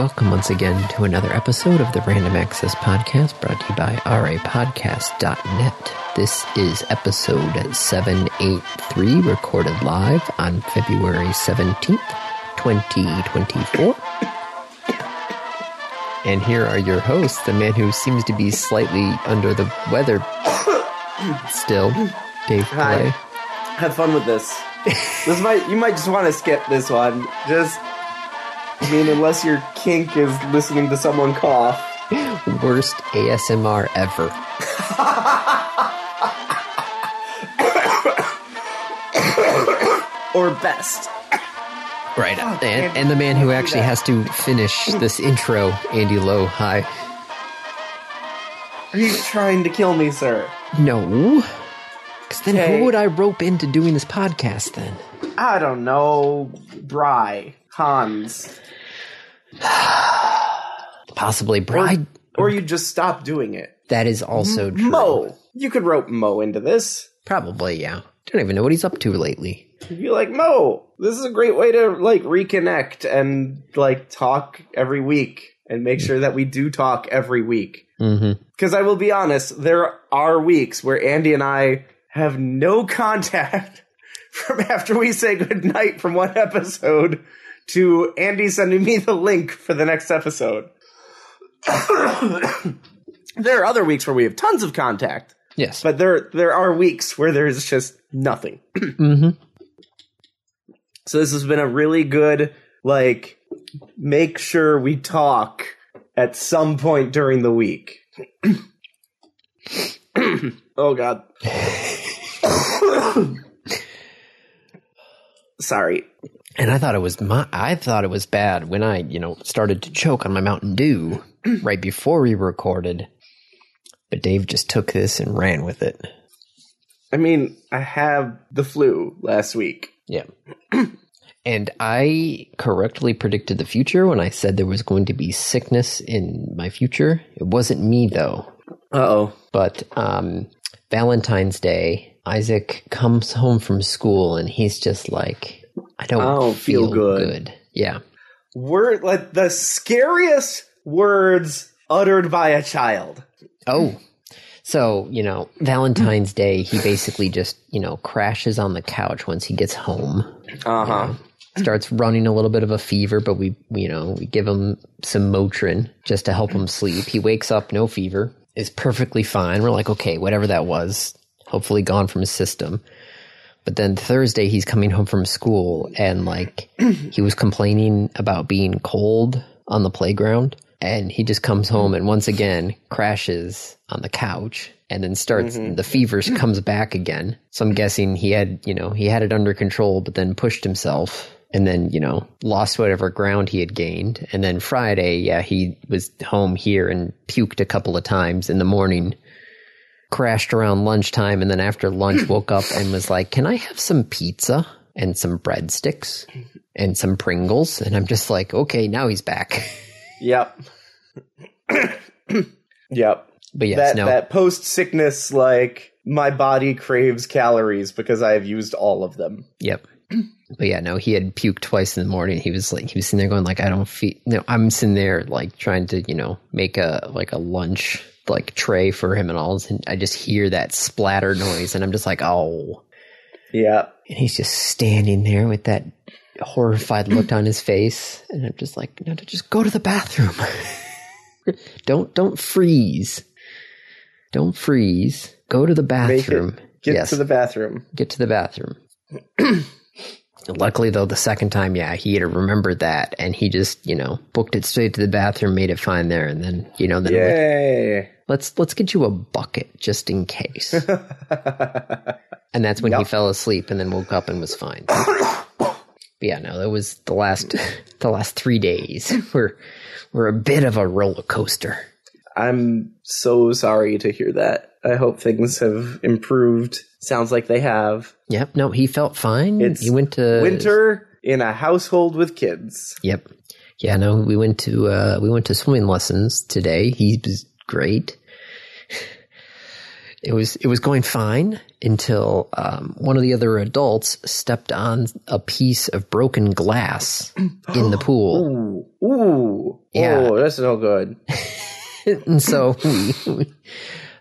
welcome once again to another episode of the Random Access Podcast brought to you by rapodcast.net. This is episode 783, recorded live on February 17th, 2024. And here are your hosts, the man who seems to be slightly under the weather still, Dave Hi. Clay. Have fun with this. this might you might just want to skip this one. Just I mean, unless your kink is listening to someone cough. Worst ASMR ever. Or best. Right. Oh, and, and the man who actually has to finish this intro, Andy Lowe. Hi. Are you trying to kill me, sir? No. Because then Okay. who would I rope into doing this podcast then? I don't know. Bry. Hans. Possibly Bride. Or you just stop doing it. that is also true. Mo. You could rope Mo into this. Probably, yeah. Don't even know what he's up to lately. You'd be like, Mo, this is a great way to like reconnect and like talk every week and make sure that we do talk every week. Mm-hmm. Because I will be honest, there are weeks where Andy and I have no contact from after we say goodnight from one episode to Andy sending me the link for the next episode. there are other weeks where we have tons of contact, Yes. but there there are weeks where there's just nothing. mm-hmm. So this has been a really good like make sure we talk at some point during the week. oh god. Sorry. And I thought it was my I thought it was bad when I, you know, started to choke on my Mountain Dew right before we recorded. But Dave just took this and ran with it. I mean, I have the flu last week. Yeah. and I correctly predicted the future when I said there was going to be sickness in my future. It wasn't me though. Uh-oh. But um, Valentine's Day, Isaac comes home from school and he's just like, I don't, I don't feel feel, good." good. Yeah. Word like the scariest words uttered by a child. Oh. So, you know, Valentine's Day, he basically just, you know, crashes on the couch once he gets home. Uh-huh. starts running a little bit of a fever, but we, you know, we give him some Motrin just to help him sleep. He wakes up, no fever, is perfectly fine. We're like, okay, whatever that was, hopefully gone from his system. But then Thursday, he's coming home from school and like he was complaining about being cold on the playground. And he just comes home and once again crashes on the couch and then starts mm-hmm. the fever comes back again. So I'm guessing he had, you know, he had it under control, but then pushed himself and then, you know, lost whatever ground he had gained. And then Friday, yeah, he was home here and puked a couple of times in the morning, crashed around lunchtime. And then after lunch, woke up and was like, can I have some pizza and some breadsticks and some Pringles? And I'm just like, okay, now he's back. Yep. yep. But yes, that no. that post sickness like my body craves calories because I have used all of them. Yep. But yeah, no, he had puked twice in the morning. He was like, he was sitting there going like, I don't feel. No, I'm sitting there like trying to, you know, make a like a lunch like tray for him and all, and I just hear that splatter noise, and I'm just like, oh. Yeah. And he's just standing there with that horrified look on his face, and I'm just like, no, just go to the bathroom. don't don't freeze. Don't freeze. Go to the bathroom. it get yes to the bathroom. get to the bathroom. Luckily, though, the second time, yeah, he had remembered that, and he just, you know, booked it straight to the bathroom, made it fine there, and then, you know, then Yay. Let's let's get you a bucket just in case. and that's when he fell asleep, and then woke up and was fine. But yeah, no, that was the last the last three days were were a bit of a roller coaster. I'm so sorry to hear that. I hope things have improved. Sounds like they have. Yep, no, he felt fine. It's he went to Winter in a household with kids. Yep. Yeah, no, we went to uh we went to swimming lessons today. He was great. It was it was going fine until um, one of the other adults stepped on a piece of broken glass in the pool. Ooh. Ooh. Yeah. Oh, that's no good. and so we, we-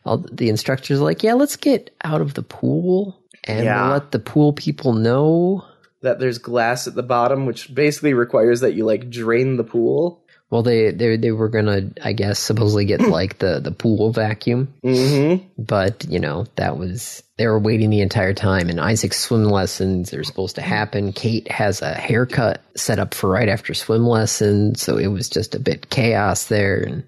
all the instructors are like, yeah, let's get out of the pool and Yeah. we'll let the pool people know. That there's glass at the bottom, which basically requires that you like drain the pool. Well, they they they were gonna, I guess, supposedly get like the the pool vacuum, Mm-hmm. but you know that was they were waiting the entire time. And Isaac's swim lessons are supposed to happen. Kate has a haircut set up for right after swim lessons, so it was just a bit chaos there. And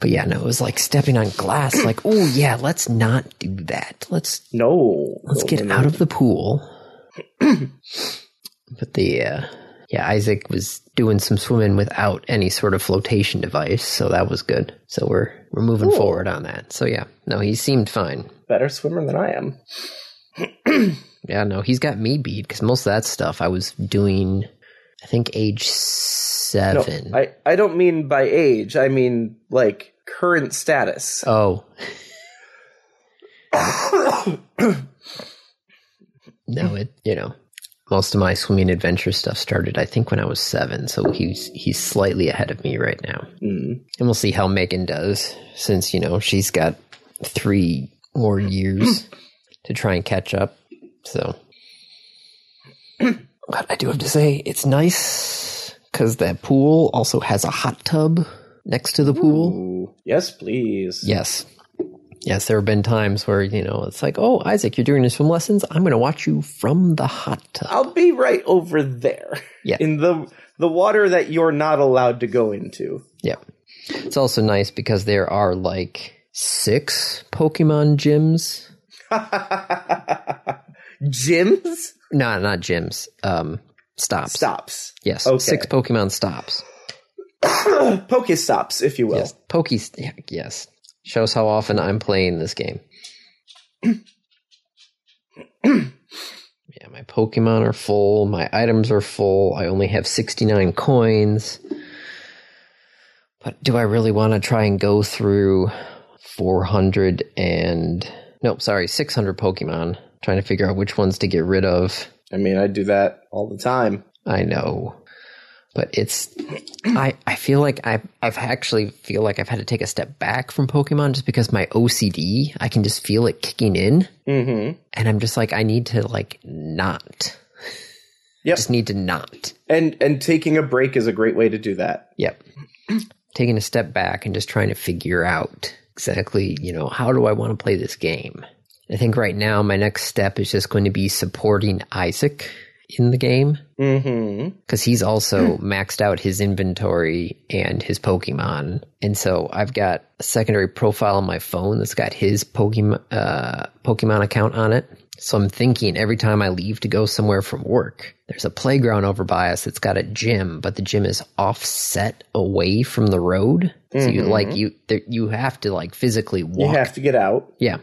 but yeah, no, it was like stepping on glass. Like, oh yeah, let's not do that. Let's No. let's get out of the pool. but the uh, yeah, Isaac was doing some swimming without any sort of flotation device, so that was good. So we're we're moving Cool. forward on that. So yeah, no, he seemed fine. better swimmer than I am. Yeah, no, he's got me beat because most of that stuff I was doing. I think age No, seven. I, I don't mean by age. I mean like current status. oh. no, it you know most of my swimming adventure stuff started I think when I was seven, so he's he's slightly ahead of me right now. Mm. And we'll see how Megan does, since, you know, she's got three more years to try and catch up. So. But I do have to say, it's nice because that pool also has a hot tub next to the pool. Ooh. Yes, please. Yes. Yes, there have been times where, you know, it's like, oh, Isaac, you're doing your swim lessons. I'm going to watch you from the hot tub. I'll be right over there. Yeah. In the the water that you're not allowed to go into. Yeah. It's also nice because there are like six Pokemon gyms Gyms? No, not gyms. Um, stops. Stops. Yes, Okay. six Pokemon stops. Pokestops, if you will. Yes, Pokey. Yes, shows how often I'm playing this game. yeah, my Pokemon are full. My items are full. I only have 69 coins. But do I really want to try and go through 400 and Nope, sorry, 600 Pokemon trying to figure out which ones to get rid of? I mean, I do that all the time. I know. But it's I I feel like I've I've actually feel like I've had to take a step back from Pokemon just because my OCD, I can just feel it kicking in Mm-hmm. and I'm just like I need to like not. Yep. Just need to not. And and taking a break is a great way to do that. Yep. Taking a step back and just trying to figure out exactly, you know, how do I want to play this game? I think right now my next step is just going to be supporting Isaac in the game. Mm-hmm. because he's also maxed out his inventory and his Pokemon, and so I've got a secondary profile on my phone that's got his Pokemon uh, Pokemon account on it. So I'm thinking every time I leave to go somewhere from work, there's a playground over by us that's got a gym, but the gym is offset away from the road. So you like you there, you have to like physically walk. You have to get out. yeah.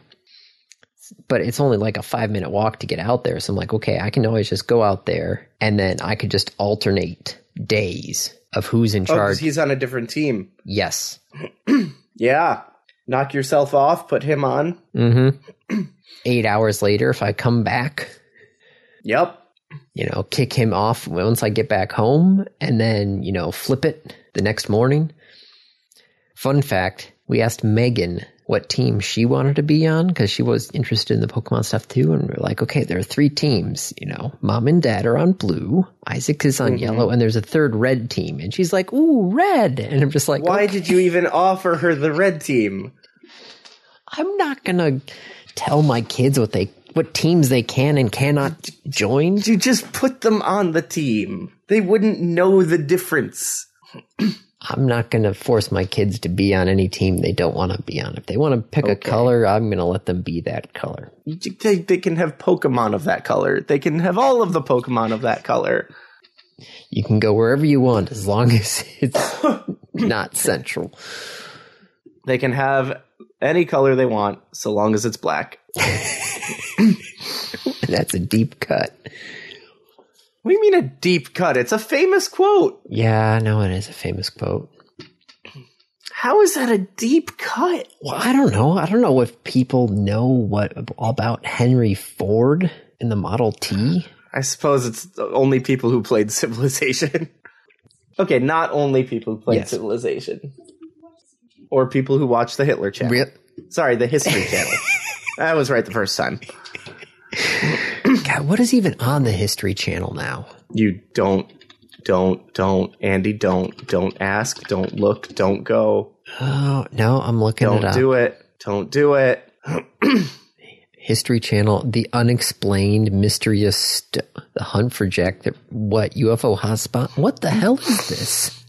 But it's only like a five minute walk to get out there. So I'm like, okay, I can always just go out there and then I could just alternate days of who's in Oh, charge. he's on a different team. yes. Yeah. Knock yourself off, put him on. Mm-hmm. Eight hours later, if I come back, Yep. you know, kick him off once I get back home and then, you know, flip it the next morning. Fun fact we asked Megan what team she wanted to be on because she was interested in the Pokemon stuff too. And we're like, okay, there are three teams. You know, mom and dad are on blue, Isaac is on mm-hmm. yellow, and there's a third red team. And she's like, ooh, red. And I'm just like, Why okay, did you even offer her the red team? I'm not going to tell my kids what they. What teams they can and cannot join? You just put them on the team. They wouldn't know the difference. I'm not going to force my kids to be on any team they don't want to be on. If they want to pick a color, I'm going to let them be that color. They, they can have Pokemon of that color. They can have all of the Pokemon of that color. You can go wherever you want as long as it's not central. They can have any color they want so long as it's black. That's a deep cut. What do you mean a deep cut? It's a famous quote. Yeah, no, it is a famous quote. How is that a deep cut? Well, I don't know. I don't know if people know what about Henry Ford in the Model T. I suppose it's only people who played Civilization. Okay, not only people who played Yes. Civilization. Or people who watch the Hitler channel. Real- Sorry, the History channel. I was right the first time. God, what is even on the History Channel now? You don't, don't, don't, Andy, don't, don't ask, don't look, don't go, Oh no, I'm looking it don't up. do it, don't do it. History Channel, the unexplained mysterious st- the hunt for Jack. The, what UFO hotspot? What the hell is this?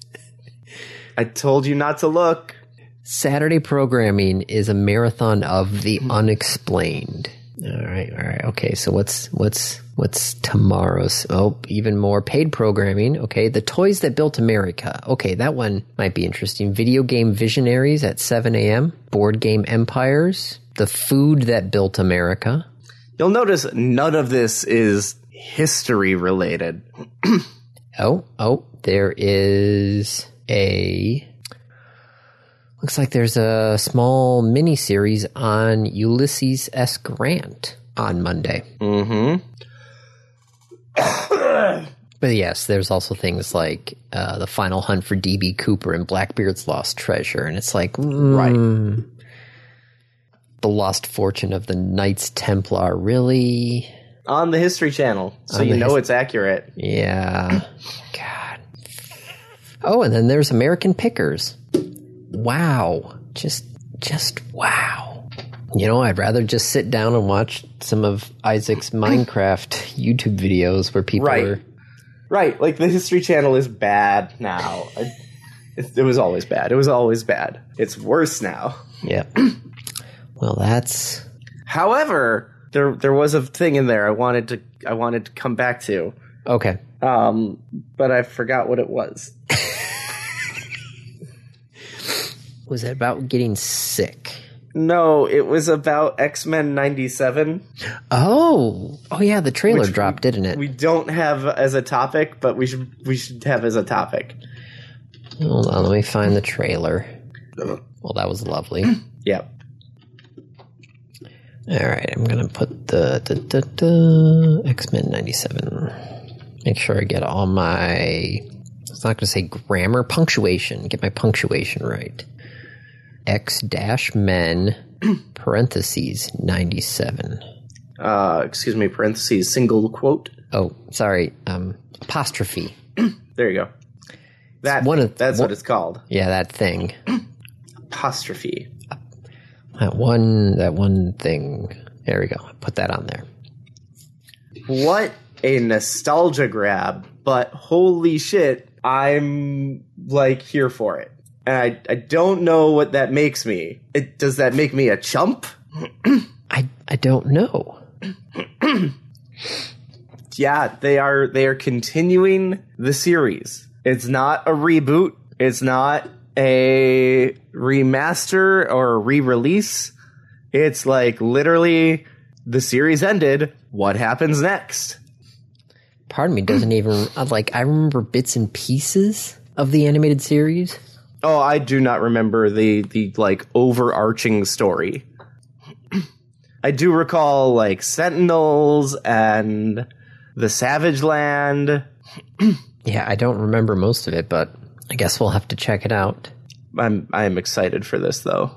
I told you not to look. Saturday programming is a marathon of the mm-hmm. unexplained. All right, all right, okay. So what's what's what's tomorrow's? Oh, even more paid programming. Okay, the toys that built America. Okay, that one might be interesting. Video game visionaries at seven a.m. Board game empires. The food that built America. You'll notice none of this is history related. Oh, oh, there is a. Looks like there's a small mini series on Ulysses S. Grant on Monday. Mm-hmm. But yes, there's also things like uh, the final hunt for DB Cooper and Blackbeard's lost treasure, and it's like mm, the lost fortune of the Knights Templar. Really? On the History Channel, so On you know his- it's accurate. Yeah. God. Oh, and then there's American Pickers. Wow. Just just wow. You know, I'd rather just sit down and watch some of Isaac's Minecraft YouTube videos where people Right. are Right, like the History Channel is bad now. It, it was always bad. It was always bad. It's worse now. Yeah. well, that's However, there there was a thing in there I wanted to I wanted to come back to, okay. um, but I forgot what it was. Was it about getting sick? No, it was about X Men '97. Oh, oh yeah, the trailer dropped, didn't it? We don't have as a topic, but we should we should have as a topic. Hold on, let me find the trailer. Well, that was lovely. Yep. All right, I'm gonna put the, X Men '97. Make sure I get all my. It's not gonna say grammar, punctuation. Get my punctuation right. X dash Men parentheses '97. Uh, excuse me. Parentheses. Single quote. Oh, sorry. Um, apostrophe. There you go. That one of- that's one- what it's called. Yeah, that thing. Apostrophe. That one. That one thing. There we go. Put that on there. What a nostalgia grab! But holy shit, I'm like here for it. And I I don't know what that makes me. It does that make me a chump? I I don't know. Yeah, they are they are continuing the series. It's not a reboot. It's not a remaster or a re-release. It's like literally the series ended. What happens next? Part of me doesn't even uh, like. I remember bits and pieces of the animated series. Oh, I do not remember the the like overarching story. I do recall like Sentinels and the Savage Land. Yeah, I don't remember most of it, but I guess we'll have to check it out. I'm I'm excited for this though.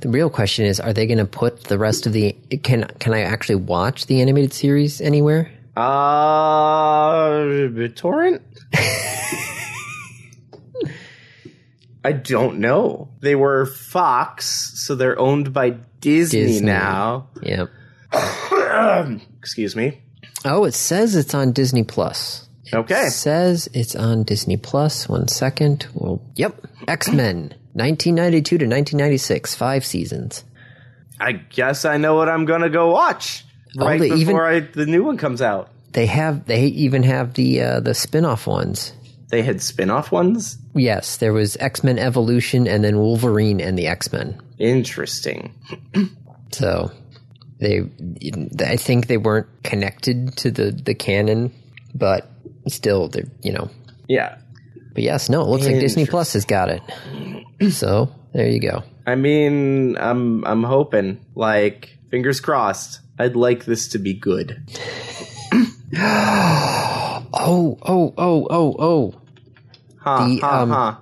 The real question is: Are they going to put the rest of the? Can can I actually watch the animated series anywhere? Uh, torrent. I don't know. They were Fox, so they're owned by Disney, Disney. now. Yep. Excuse me. Oh, it says it's on Disney Plus. Okay. It says it's on Disney Plus. One second. Well, yep. X Men, 1992 to 1996, five seasons. I guess I know what I'm gonna go watch right they before even- I, the new one comes out. They have. They even have the uh, the spin off ones. They had spin-off ones. Yes, there was X Men Evolution, and then Wolverine and the X Men. Interesting. So they, I think they weren't connected to the the canon, but still, they're you know. Yeah. But yes, no, it looks like Disney Plus has got it. So there you go. I mean, I'm I'm hoping. Like, fingers crossed. I'd like this to be good. Oh, oh, oh, oh, oh! Huh, The, huh, um, huh,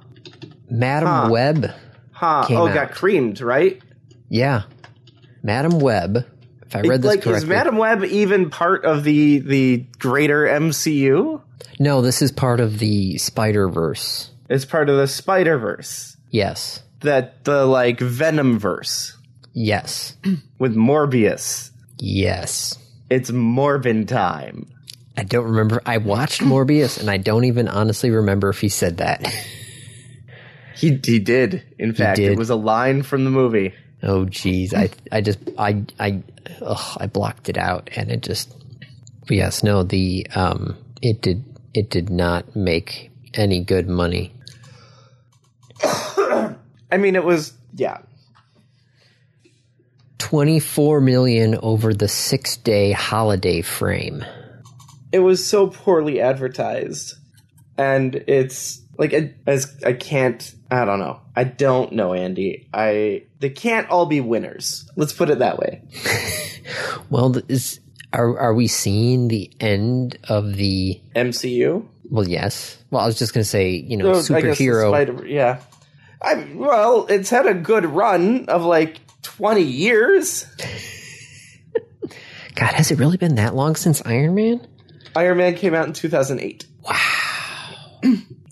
Madam Huh. Web. huh. came Oh, out. got creamed, right? Yeah. Madame Web. If I read this like, correctly. is Madame Web even part of the the greater MCU? no, this is part of the Spider Verse. It's part of the Spider Verse, Yes. that the like Venom verse Yes. with Morbius. Yes. It's Morbin time. I don't remember. I watched Morbius and I don't even honestly remember if he said that. He he did. In fact, did. it was a line from the movie. oh jeez. I I just I I ugh, I blocked it out and it just yes, no, the um it did it did not make any good money. I mean, it was yeah. 24 million over the 6-day holiday frame. It was so poorly advertised, and it's like I, as I can't. I don't know. I don't know, Andy. I they can't all be winners. Let's put it that way. Well, is are are we seeing the end of the MCU. Well, yes. Well, I was just going to say, you know, oh, guess superhero. Spider- yeah. I well, it's had a good run of like twenty years. God, has it really been that long since Iron Man? Iron Man came out in two thousand eight. Wow.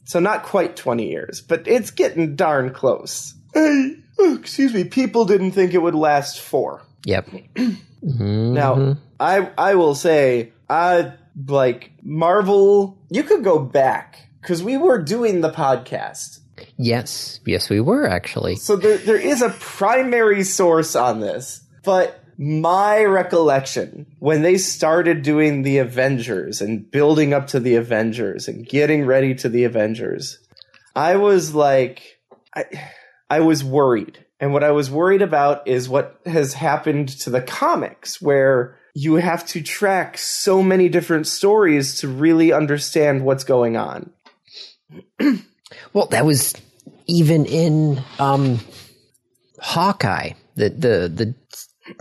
so not quite twenty years, but it's getting darn close. Hey, excuse me. People didn't think it would last four. Yep. Mhm. Now, I I will say, I like Marvel. You could go back because we were doing the podcast. Yes, yes, we were actually. So there, there is a primary source on this, but my recollection when they started doing the Avengers and building up to the Avengers and getting ready to the Avengers, I was like, I, I was worried. And what I was worried about is what has happened to the comics, where you have to track so many different stories to really understand what's going on. Well, that was even in um, Hawkeye, the the the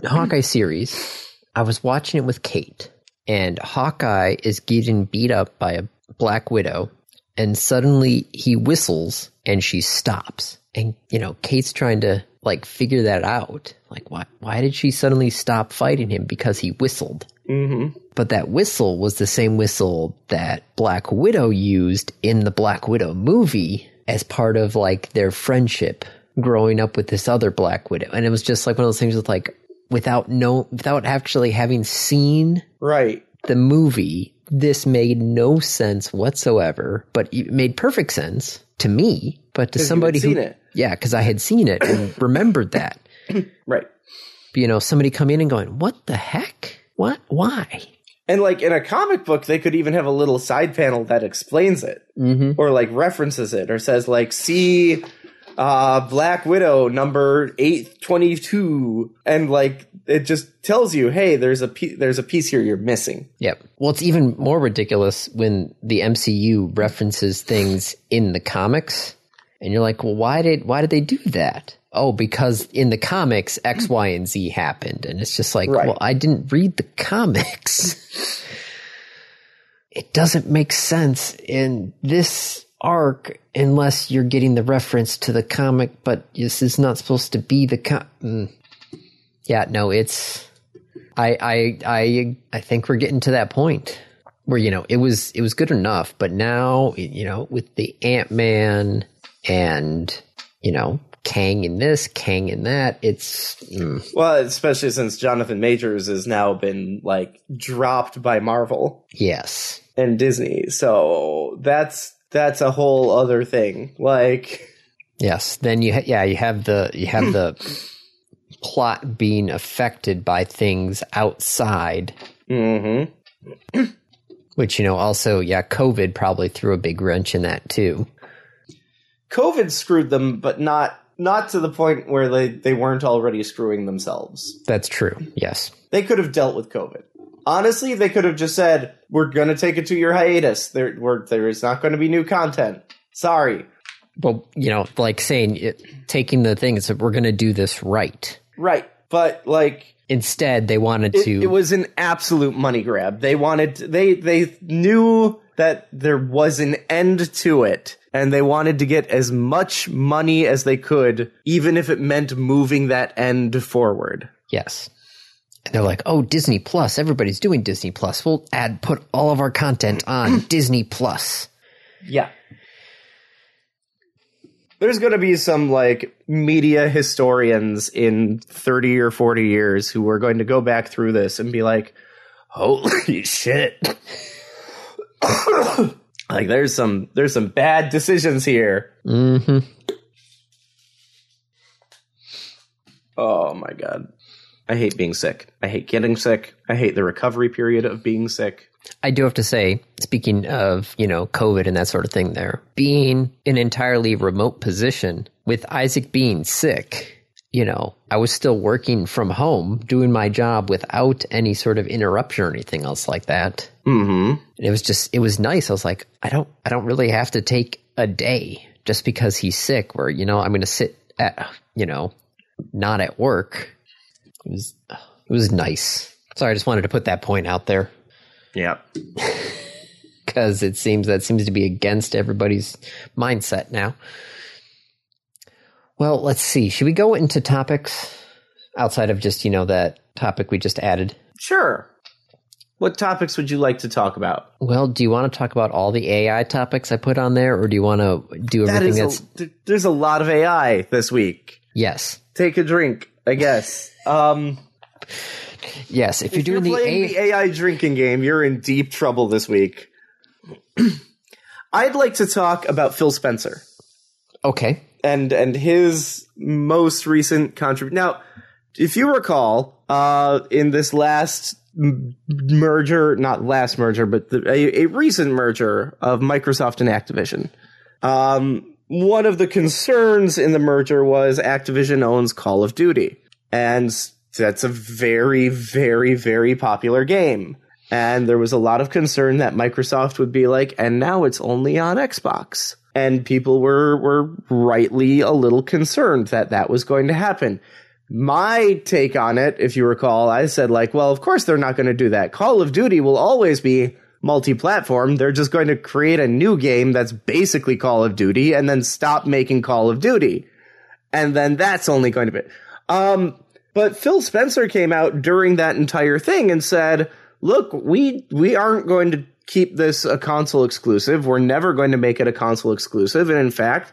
Hawkeye series. I was watching it with Kate, and Hawkeye is getting beat up by a Black Widow, and suddenly he whistles, and she stops. And you know, Kate's trying to like figure that out. Like, why why did she suddenly stop fighting him because he whistled? Mm-hmm. But that whistle was the same whistle that Black Widow used in the Black Widow movie as part of like their friendship growing up with this other Black Widow. And it was just like one of those things with like without no without actually having seen Right. the movie, this made no sense whatsoever, but it made perfect sense to me, but to somebody who it. Yeah, cuz I had seen it and remembered that. Right. You know, somebody come in and going, "What the heck? What? Why?" And like in a comic book, they could even have a little side panel that explains it, Mhm. or like references it, or says like, "See, uh, Black Widow number eight twenty two, and like it just tells you, "Hey, there's a pe- there's a piece here you're missing." Yep. Well, it's even more ridiculous when the MCU references things in the comics, and you're like, "Well, why did why did they do that?" Oh, because in the comics X, Y, and Z happened, and it's just like, Right. well, I didn't read the comics. it doesn't make sense in this arc unless you're getting the reference to the comic, but this is not supposed to be the com. Mm. Yeah, no, it's. I I I I think we're getting to that point where you know it was it was good enough, but now you know with the Ant Man and you know Kang in this, Kang in that, it's mm, Well, especially since Jonathan Majors has now been like dropped by Marvel yes, and Disney, so that's that's a whole other thing. Like, yes. Then you ha- yeah you have the you have the plot being affected by things outside, hmm which you know also yeah COVID probably threw a big wrench in that too. COVID screwed them, but not not to the point where they, they weren't already screwing themselves. That's true. Yes. They could have dealt with COVID. Honestly, they could have just said, "We're going to take a two year hiatus. There, we're, there is not going to be new content. Sorry." Well, you know, like saying it, taking the thing, is that we're going to do this right. Right, but like Instead, they wanted it, to. it was an absolute money grab. They wanted they they knew that there was an end to it, and they wanted to get as much money as they could, even if it meant moving that end forward. Yes. And they're like, "Oh, Disney Plus. Everybody's doing Disney Plus. We'll add put all of our content on Disney Plus." Yeah. There's going to be some like media historians in 30 or 40 years who are going to go back through this and be like, "Holy shit." like there's some there's some bad decisions here. Mhm. Oh my god. I hate being sick. I hate getting sick. I hate the recovery period of being sick. I do have to say, speaking of, you know, COVID and that sort of thing there, being an entirely remote position with Isaac being sick, you know, I was still working from home, doing my job without any sort of interruption or anything else like that. Mm-hmm. And it was just it was nice. I was like, I don't I don't really have to take a day just because he's sick where, you know, I'm gonna sit at you know, not at work. It was it was nice. Sorry, I just wanted to put that point out there Yeah. because it seems that seems to be against everybody's mindset now. Well, let's see. Should we go into topics outside of just, you know, that topic we just added? Sure. What topics would you like to talk about? Well, do you want to talk about all the AI topics I put on there or do you want to do everything is that's a, there's a lot of AI this week. Yes. Take a drink, I guess. Um Yes, if you're if you're doing the, playing A- the AI drinking game, you're in deep trouble this week. I'd like to talk about Phil Spencer Okay. and and his most recent contribution. Now, if you recall, uh, in this last m- merger, not last merger, but the, a, a recent merger of Microsoft and Activision, um, one of the concerns in the merger was Activision owns Call of Duty, and that's a very, very, very popular game. And there was a lot of concern that Microsoft would be like, and now it's only on Xbox. And people were, were rightly a little concerned that that was going to happen. My take on it, if you recall, I said like, well, of course they're not going to do that. Call of Duty will always be multi-platform. They're just going to create a new game that's basically Call of Duty and then stop making Call of Duty. And then that's only going to be, um, but Phil Spencer came out during that entire thing and said, "Look, we we aren't going to keep this a console exclusive. We're never going to make it a console exclusive. And in fact,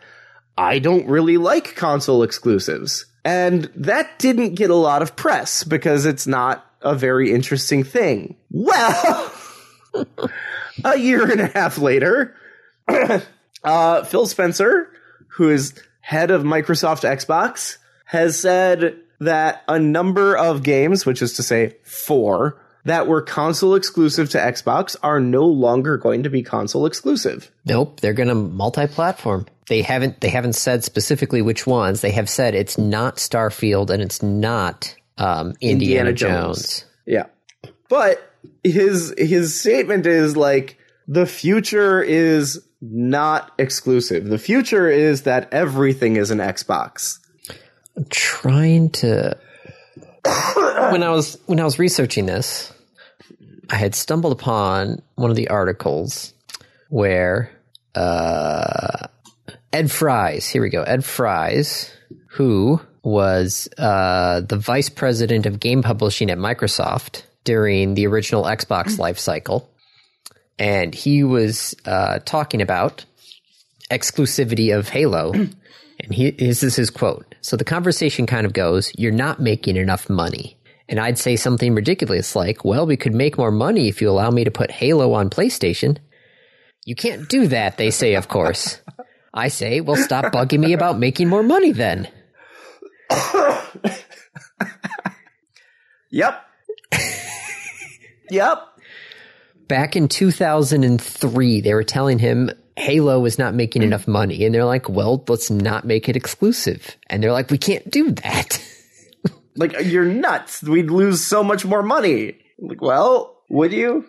I don't really like console exclusives." And that didn't get a lot of press because it's not a very interesting thing. Well, a year and a half later, uh, Phil Spencer, who is head of Microsoft Xbox, has said that a number of games, which is to say four, that were console exclusive to Xbox are no longer going to be console exclusive. Nope, they're going to multi-platform. They haven't they haven't said specifically which ones. They have said it's not Starfield and it's not um, Indiana, Indiana Jones. Jones. Yeah. But his his statement is like the future is not exclusive. The future is that everything is an Xbox. I'm trying to when I was when I was researching this, I had stumbled upon one of the articles where uh, Ed Fries, here we go, Ed Fries, who was uh, the vice president of game publishing at Microsoft during the original Xbox life cycle, and he was uh, talking about exclusivity of Halo. And he, this is his quote. So the conversation kind of goes, You're not making enough money. And I'd say something ridiculous like, Well, we could make more money if you allow me to put Halo on PlayStation. You can't do that, they say, of course. I say, Well, stop bugging me about making more money then. Yep. Yep. Back in 2003, they were telling him Halo was not making enough money. And they're like, Well, let's not make it exclusive. And they're like, We can't do that. Like you're nuts. We'd lose so much more money. Like, well, would you?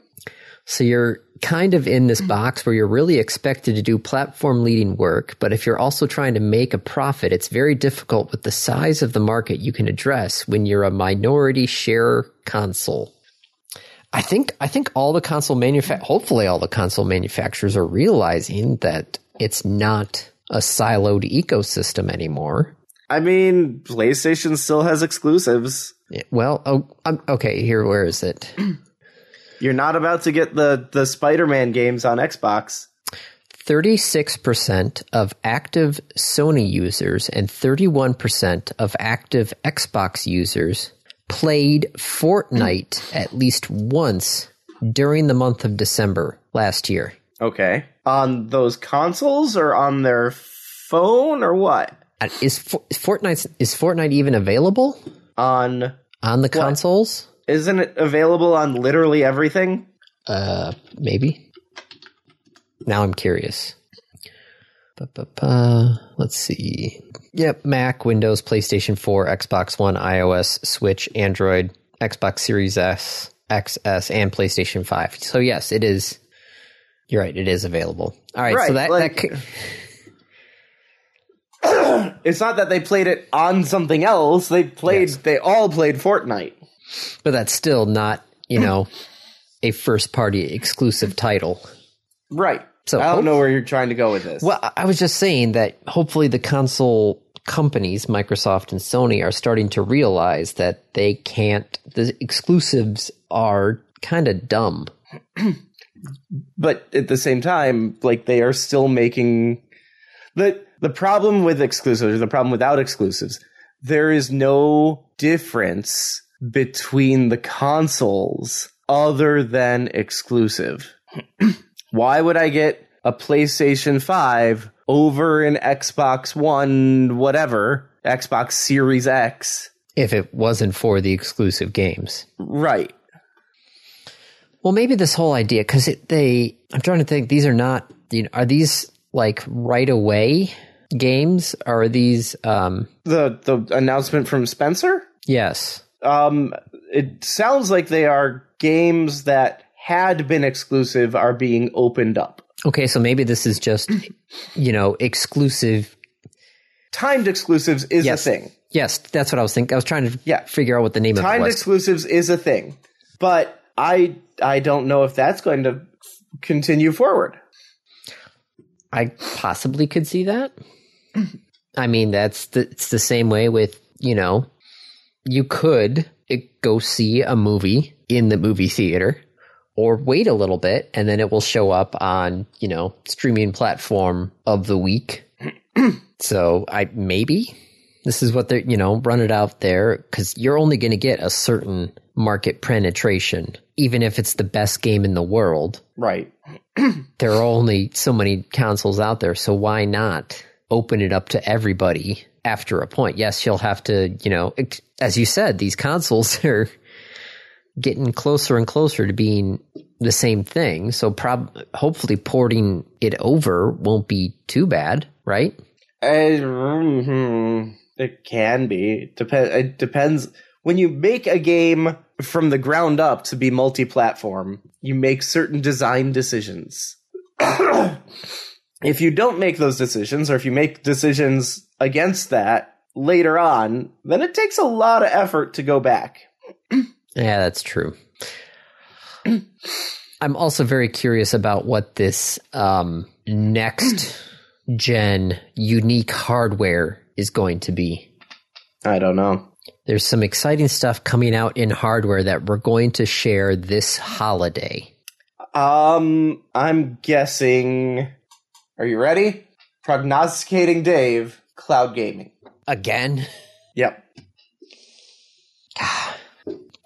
So you're kind of in this box where you're really expected to do platform leading work, but if you're also trying to make a profit, it's very difficult with the size of the market you can address when you're a minority share console. I think I think all the console manufa- hopefully all the console manufacturers are realizing that it's not a siloed ecosystem anymore. I mean, PlayStation still has exclusives. Yeah, Well, oh, um, okay. Here, where is it? You're not about to get the the Spider-Man games on Xbox. 36% of active Sony users and 31% of active Xbox users played Fortnite at least once during the month of December last year. Okay. On those consoles or on their phone or what? Uh, Is For- Fortnite is Fortnite even available On on the consoles? isn't it available on literally everything? Uh, maybe. Now I'm curious. Ba-ba-ba. Let's see. Yep, Mac, Windows, PlayStation 4, Xbox One, iOS, Switch, Android, Xbox Series S, XS, and PlayStation 5. So yes, it is. You're right. It is available. All right. Right, so that, like- that c- It's not that they played it on something else. They played Yes. they all played Fortnite. but that's still not you know a first party exclusive title. Right. So I don't hope- know where you're trying to go with this. Well, I- I was just saying that hopefully the console companies, Microsoft and Sony, are starting to realize that they can't. The exclusives are kind of dumb. but at the same time, like they are still making the the problem with exclusives, or the problem without exclusives, there is no difference between the consoles other than exclusive. Why would I get a PlayStation 5 over an Xbox One whatever, Xbox Series X? If it wasn't for the exclusive games, Right. well, maybe this whole idea because they. I'm trying to think. These are not. You know, are these like right away games? Or are these? um The the announcement from Spencer? Yes. um, it sounds like they are games that had been exclusive are being opened up. Okay, so maybe this is just, you know, exclusive Timed exclusives is Yes. a thing. Yes, that's what I was thinking. I was trying to Yeah. figure out what the name of it Timed was. exclusives is a thing, but I I don't know if that's going to continue forward. I possibly could see that. I mean, that's the, it's the same way with you know, you could uh, go see a movie in the movie theater, or wait a little bit and then it will show up on you know streaming platform of the week. so I maybe this is what they're you know run it out there because you're only going to get a certain market penetration, even if it's the best game in the world. Right. there are only so many consoles out there, so why not open it up to everybody after a point? Yes, you'll have to, you know, as you said, these consoles are getting closer and closer to being the same thing. So prob hopefully porting it over won't be too bad, right? Mhm. it can be. Dep- it depends. When you make a game from the ground up to be multi-platform, you make certain design decisions. if you don't make those decisions, or if you make decisions against that later on, then it takes a lot of effort to go back. Yeah, that's true. I'm also very curious about what this um, next gen unique hardware is going to be. I don't know. There's some exciting stuff coming out in hardware that we're going to share this holiday. Um, I'm guessing. Are you ready? Prognosticating Dave, cloud gaming. Again, Yep.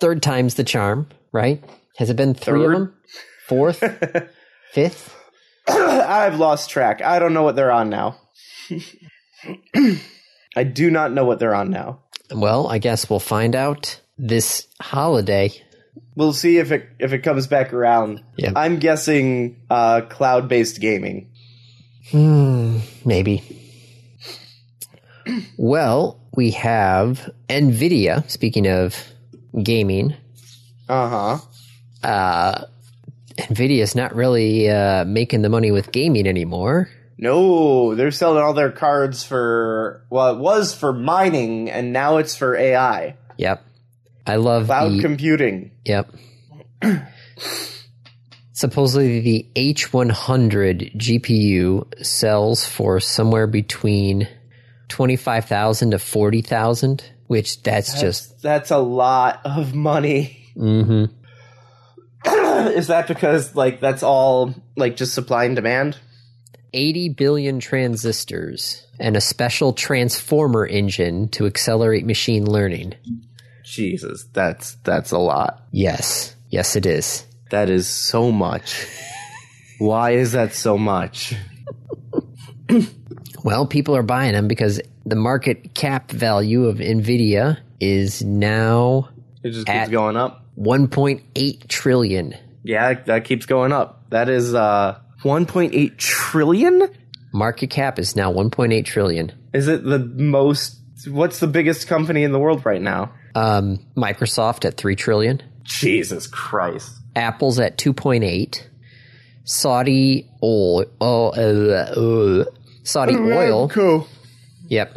Third time's the charm, right? Has it been three Third? of them? Fourth? Fifth? I've lost track. I don't know what they're on now. I do not know what they're on now. Well, I guess we'll find out this holiday. We'll see if it if it comes back around. Yeah. I'm guessing uh, cloud based gaming. Hmm, maybe. Well, we have Nvidia. Speaking of gaming, Uh huh. uh, Nvidia's not really uh, making the money with gaming anymore. No, they're selling all their cards for well, it was for mining, and now it's for AI, Yep, I love cloud the computing. yep. Supposedly, the H100 GPU sells for somewhere between 25,000 to 40,000, which that's, just That's a lot of money. mhm. Is that because like that's all like just supply and demand? 80 billion transistors and a special transformer engine to accelerate machine learning. Jesus, that's that's a lot. Yes. Yes, it is. That is so much. Why is that so much? Well, people are buying them because the market cap value of Nvidia is now It just keeps At- going up. 1.8 trillion. Yeah, that keeps going up. That is uh 1.8 trillion? Market cap is now 1.8 trillion. Is it the most what's the biggest company in the world right now? Um, Microsoft at 3 trillion. Jesus Christ. Apple's at 2.8. Saudi oil, oh, uh, uh, Saudi oil, Cool. Yep,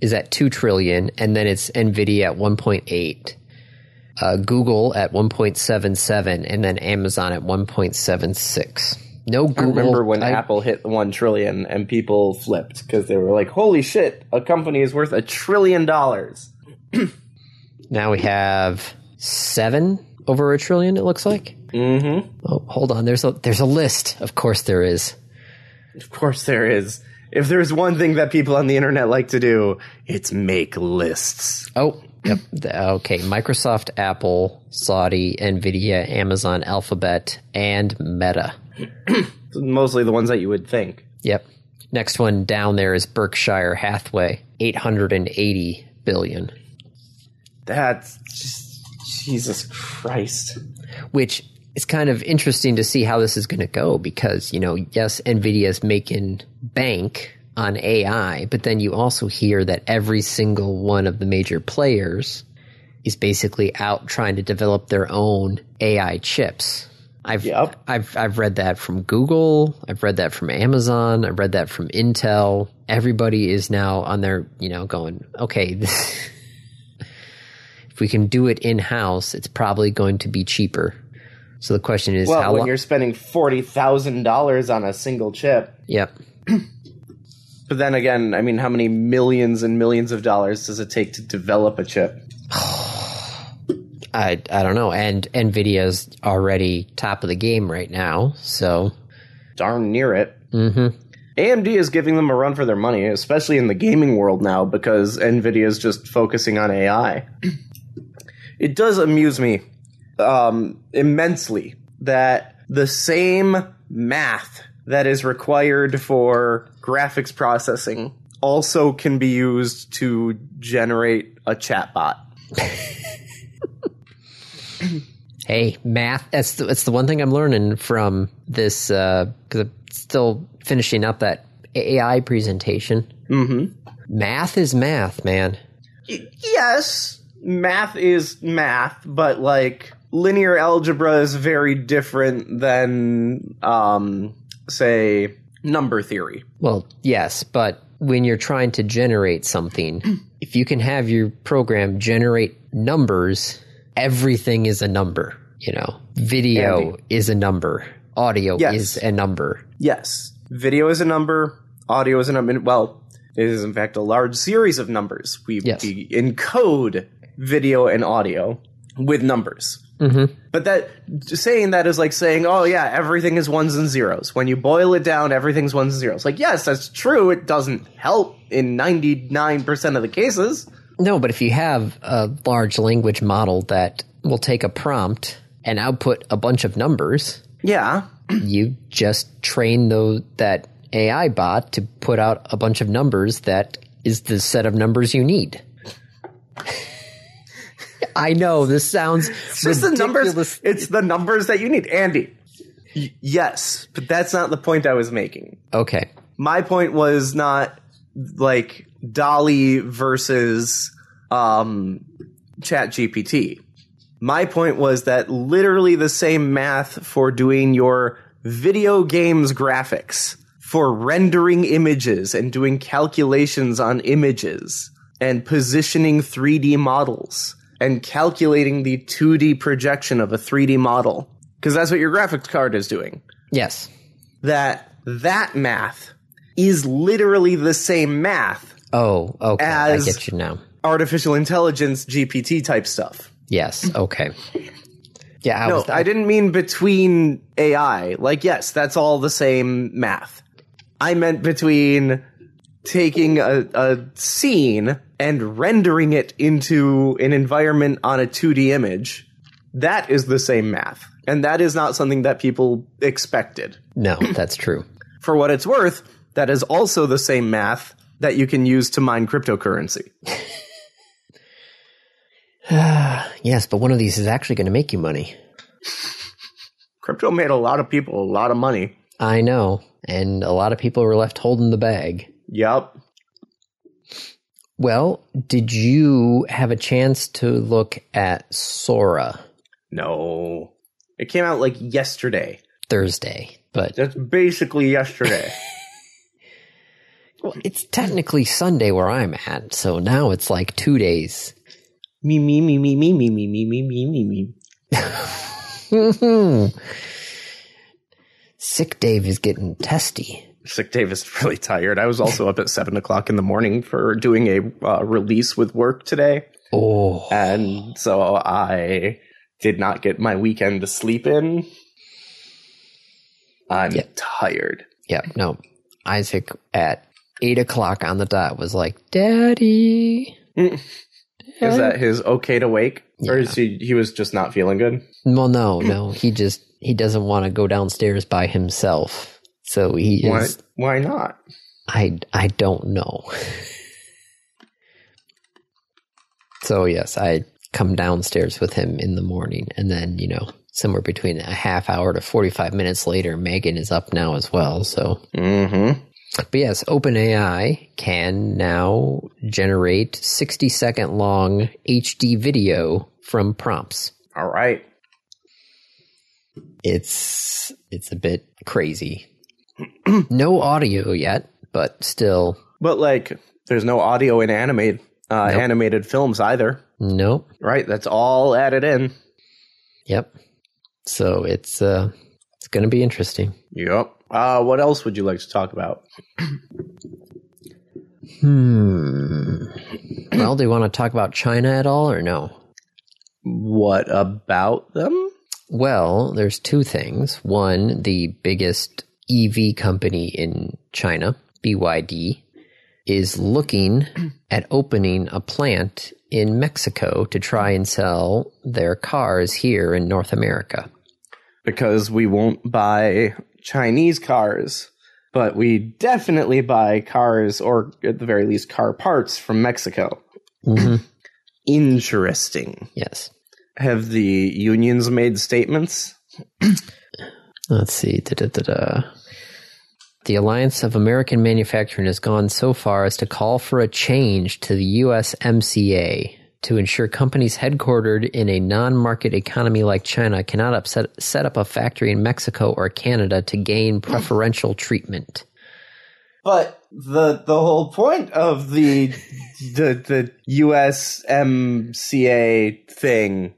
is at 2 trillion, and then it's Nvidia at 1.8. Uh, Google at 1.77, and then Amazon at 1.76. No Google. I remember when I- Apple hit 1 trillion and people flipped because they were like, "Holy shit, a company is worth a trillion dollars." Now we have seven over a trillion. It looks like. Mhm. Oh, hold on. There's a there's a list. Of course there is. Of course there is. If there's one thing that people on the internet like to do, it's make lists. Oh, yep. Okay. Microsoft, Apple, Saudi, Nvidia, Amazon, Alphabet, and Meta. Mostly the ones that you would think. Yep. Next one down there is Berkshire Hathaway, 880 billion, That's just Jesus Christ. which is kind of interesting to see how this is going to go because, you know, yes, Nvidia is making bank on AI, but then you also hear that every single one of the major players is basically out trying to develop their own AI chips. I've Yep. I've I've read that from Google, I've read that from Amazon, I've read that from Intel. Everybody is now on their, you know, going, okay, this, if we can do it in house, it's probably going to be cheaper. So the question is Well, how when long you're spending forty thousand dollars on a single chip, Yep. but then again, I mean, how many millions and millions of dollars does it take to develop a chip? I I don't know. And Nvidia's already top of the game right now, so Darn near it. hmm AMD is giving them a run for their money, especially in the gaming world now, because Nvidia is just focusing on AI. it does amuse me um, immensely that the same math that is required for graphics processing also can be used to generate a chatbot. Hey, math. That's the, that's the one thing I'm learning from this because I'm still finishing up that AI presentation. Mm-hmm. Math is math, man. Y- yes, math is math, but like linear algebra is very different than, um, say, number theory. Well, yes, but when you're trying to generate something, if you can have your program generate numbers, everything is a number. You know, video Andy. is a number, audio Yes. is a number. Yes, video is a number, audio is a number. Well, it is in fact a large series of numbers. We, Yes. we encode video and audio with numbers. Mm-hmm. But that saying that is like saying, "Oh yeah, everything is ones and zeros." When you boil it down, everything's ones and zeros. Like, yes, that's true. It doesn't help in ninety nine percent of the cases. No, but if you have a large language model that will take a prompt and output a bunch of numbers, Yeah, you just train those that AI bot to put out a bunch of numbers that is the set of numbers you need. I know this sounds it's just the numbers. It's the numbers that you need, Andy. Y- yes, but that's not the point I was making. Okay. my point was not like DALL-E versus um, Chat GPT. My point was that literally the same math for doing your video games graphics, for rendering images and doing calculations on images, and positioning 3D models, and calculating the 2D projection of a 3D model because that's what your graphics card is doing. Yes. That that math is literally the same math Oh, okay. I get you now. artificial intelligence GPT type stuff. Yes. Okay. Yeah. No, I didn't mean between AI. Like, yes, that's all the same math. I meant between taking a, a scene and rendering it into an environment on a 2D image. That is the same math. And that is not something that people expected. no, that's true. For what it's worth, that is also the same math that you can use to mine cryptocurrency. Yes, but one of these is actually going to make you money. Crypto made a lot of people a lot of money. I know, and a lot of people were left holding the bag. Yup. Well, did you have a chance to look at Sora No. It came out like yesterday. Thursday? But That's basically yesterday. well, it's technically Sunday where I'm at, so now it's like two days. me, me, me, me, me, me, me, me, me, me, me, me. Sick Dave is getting testy. Sick Dave is really tired. I was also up at seven o'clock in the morning for doing a uh, release with work today, Oh, and so I did not get my weekend to sleep in. I'm Yeah. tired. yeah, no. Isaac at eight o'clock on the dot was like, "Daddy." Is that his okay to wake, or is he? He was just not feeling good. Well, no, no. He just he doesn't want to go downstairs by himself. So he Why? is. Why not? I I don't know. so yes, I come downstairs with him in the morning, and then you know somewhere between a half hour to forty five minutes later, Megan is up now as well. So, Mm-hmm. but yes, OpenAI can now generate sixty second long HD video from prompts. All right. it's it's a bit crazy. no audio yet, but still, But like, there's no audio in animated uh, Nope. animated films either, nope. right? That's all added in. Yep. So it's uh it's gonna be interesting. Yep. Uh, what else would you like to talk about? Hmm. well, do you want to talk about China at all or no? What about them? Well, there's two things. One, the biggest EV company in China, BYD, is looking at opening a plant in Mexico to try and sell their cars here in North America. Because we won't buy Chinese cars, but we definitely buy cars, or at the very least, car parts from Mexico. Mhm. Interesting. Yes. Have the unions made statements? Let's see. Da-da-da-da. The Alliance of American Manufacturing has gone so far as to call for a change to the USMCA to ensure companies headquartered in a non-market economy like China cannot upset, set up a factory in Mexico or Canada to gain preferential treatment. But the the whole point of the the the USMCA thing,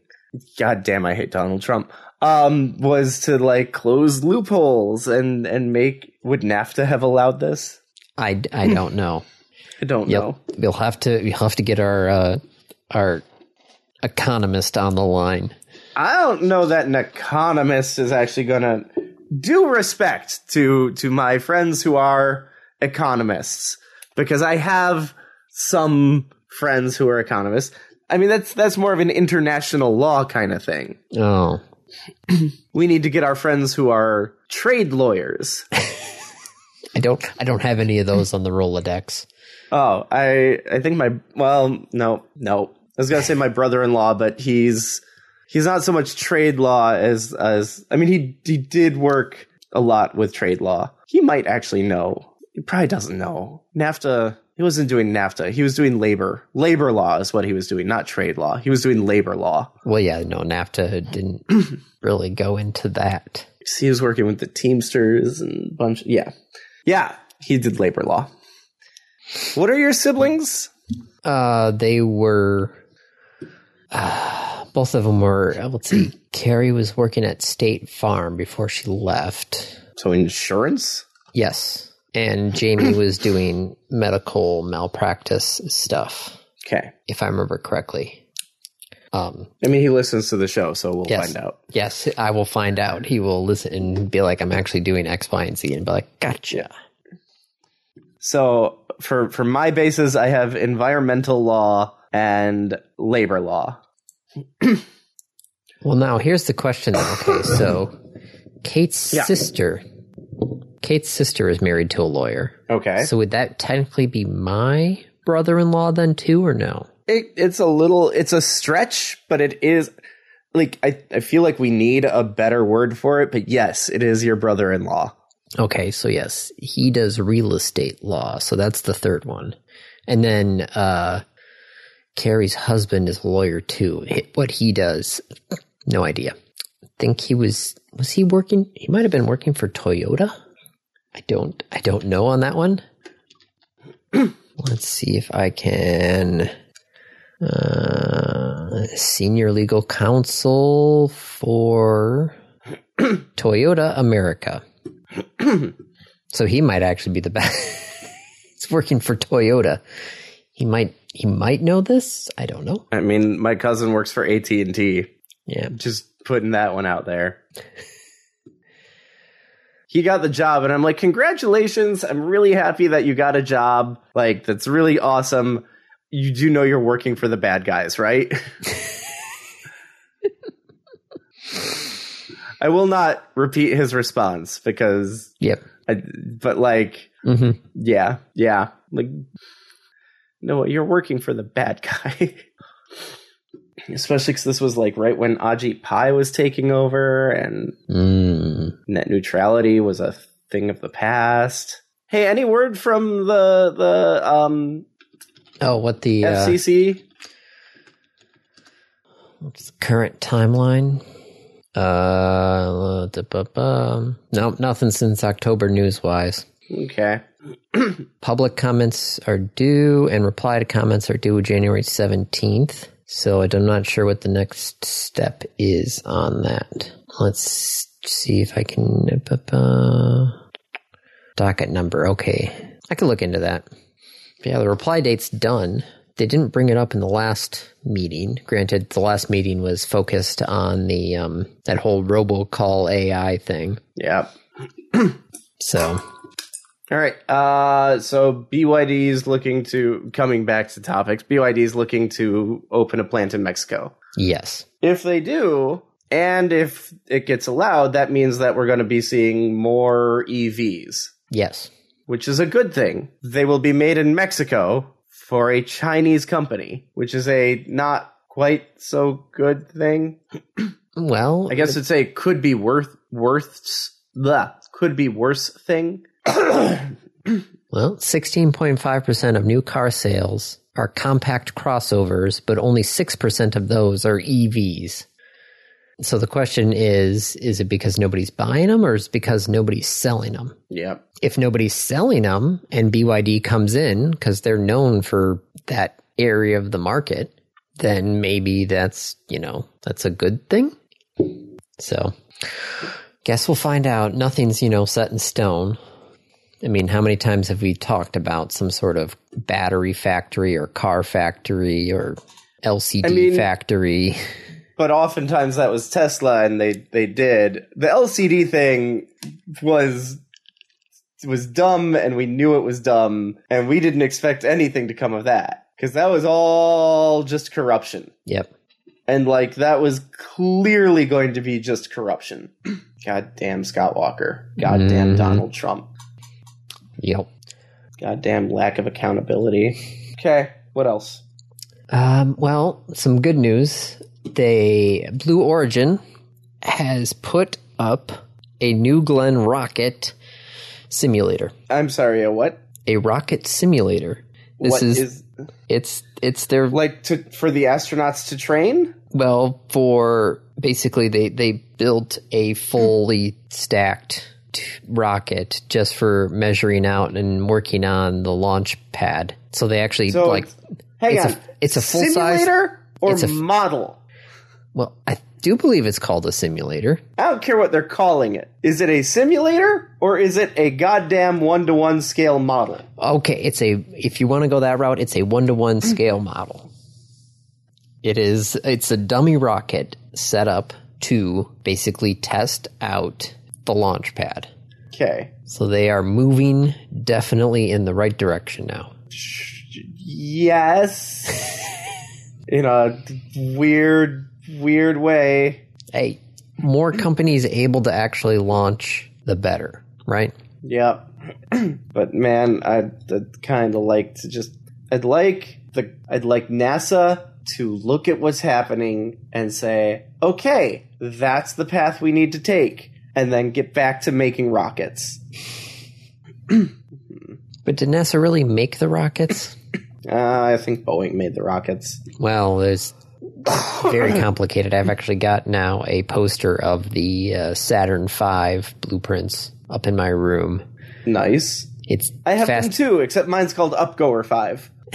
God damn, I hate Donald Trump. Um, was to like close loopholes and and make would NAFTA have allowed this? I, I don't know. I don't know. We'll have to we'll have to get our uh, our economist on the line. I don't know that an economist is actually gonna do respect to to my friends who are economists because I have some friends who are economists. I mean that's that's more of an international law kind of thing. Oh, We need to get our friends who are trade lawyers. I don't I don't have any of those on the Rolodex. Oh, I I think my well, no, no. I was gonna say my brother-in-law, but he's he's not so much trade law as as I mean he he did work a lot with trade law. He might actually know. He probably doesn't know. NAFTA he wasn't doing NAFTA. He was doing labor. Labor law is what he was doing, not trade law. He was doing labor law. Well, yeah, no, NAFTA didn't really go into that. He was working with the Teamsters and a bunch yeah. Yeah, he did labor law. What are your siblings? Uh, they were uh, both of them were. uh, Let's see. Carrie was working at State Farm before she left. So insurance? Yes, and Jamie was doing medical malpractice stuff, Okay. if I remember correctly. Um, I mean, he listens to the show, so we'll Yes. find out. yes, I will find out. He will listen and be like, "I'm actually doing X, Y, and Z," and be like, "Gotcha." So for for my bases, I have environmental law and labor law. Well, now here's the question. Okay, so Kate's Yeah. sister, Kate's sister is married to a lawyer. Okay. So would that technically be my brother-in-law then too, or no? It, it's a little, it's a stretch, but it is like I, I feel like we need a better word for it. But yes, it is your brother-in-law. Okay, so yes, he does real estate law. So that's the third one. And then uh Carrie's husband is a lawyer too. What he does, no idea. I think he was was he working he might have been working for Toyota? I don't I don't know on that one. Let's see if I can uh senior legal counsel for Toyota America. so he might actually be the best. He's working for Toyota. He might he might know this. I don't know. I mean, my cousin works for AT and T. Yeah. Just putting that one out there. he got the job, and I'm like, congratulations! I'm really happy that you got a job. Like, that's really awesome. You do know you're working for the bad guys, right? I will not repeat his response because, Yep. I, but like, hmm yeah, yeah, like, no, you're working for the bad guy. Especially because this was like right when Ajit Pai was taking over, and Mm. net neutrality was a thing of the past. Hey, any word from the the um, Oh, what the uh, FCC? what's the current timeline? Uh, da- ba- ba- no, nothing since October news wise. Okay, Public comments are due, and reply to comments are due January seventeenth. So I'm not sure what the next step is on that. Let's see if I can. ba- Docket number. Okay, I can look into that. Yeah, the reply date's done. They didn't bring it up in the last meeting. Granted, the last meeting was focused on the um, that whole robocall AI thing. yeah. So All right. Uh, so BYD is looking to coming back to topics. BYD is looking to open a plant in Mexico. yes, If they do, and if it gets allowed, that means that we're going to be seeing more EVs, yes, which is a good thing. They will be made in Mexico for a Chinese company, which is a not quite so good thing. well, I guess it's a could be worth worth the could be worse thing. Well, 16.5% of new car sales are compact crossovers, but only 6% of those are EVs. So the question is is it because nobody's buying them or is it because nobody's selling them? Yep. If nobody's selling them and BYD comes in because they're known for that area of the market, then maybe that's, you know, that's a good thing. So, guess we'll find out. Nothing's, you know, set in stone. I mean, how many times have we talked about some sort of battery factory or car factory or LCD I mean- factory? But oftentimes that was Tesla, and they they did the LCD thing was was dumb, and we knew it was dumb, and we didn't expect anything to come of that because that was all just corruption, Yep. and like that was clearly going to be just corruption. God damn Scott Walker. God damn Mhm. Donald Trump. Yep. Goddamn lack of accountability. Okay, what else? Um, well, some good news. They Blue Origin has put up a New Glenn rocket simulator. I'm sorry, a what? A rocket simulator. This What is, is it's it's their like to for the astronauts to train? well for basically they they built a fully stacked rocket just for measuring out and working on the launch pad. So they actually So like hang it's on. a it's a full size simulator or it's a- model. Well, I do believe it's called a simulator. I don't care what they're calling it. Is it a simulator or is it a goddamn one to one scale model? Okay, it's a if you want to go that route, it's a one to one scale model. It is it's a dummy rocket set up to basically test out the launch pad. Okay. So they are moving definitely in the right direction now. Yes. In a weird, weird way. Hey, more companies able to actually launch, the better, right? Yep. but man, I'd, I'd kind of like to just. I'd like the. I'd like NASA to look at what's happening and say, okay, that's the path we need to take, and then get back to making rockets. But did NASA really make the rockets? Uh, I think Boeing made the rockets. Well, there's very complicated. I've actually got now a poster of the uh, Saturn V blueprints up in my room. Nice. It's I have fast. them too, except mine's called Upgoer 5.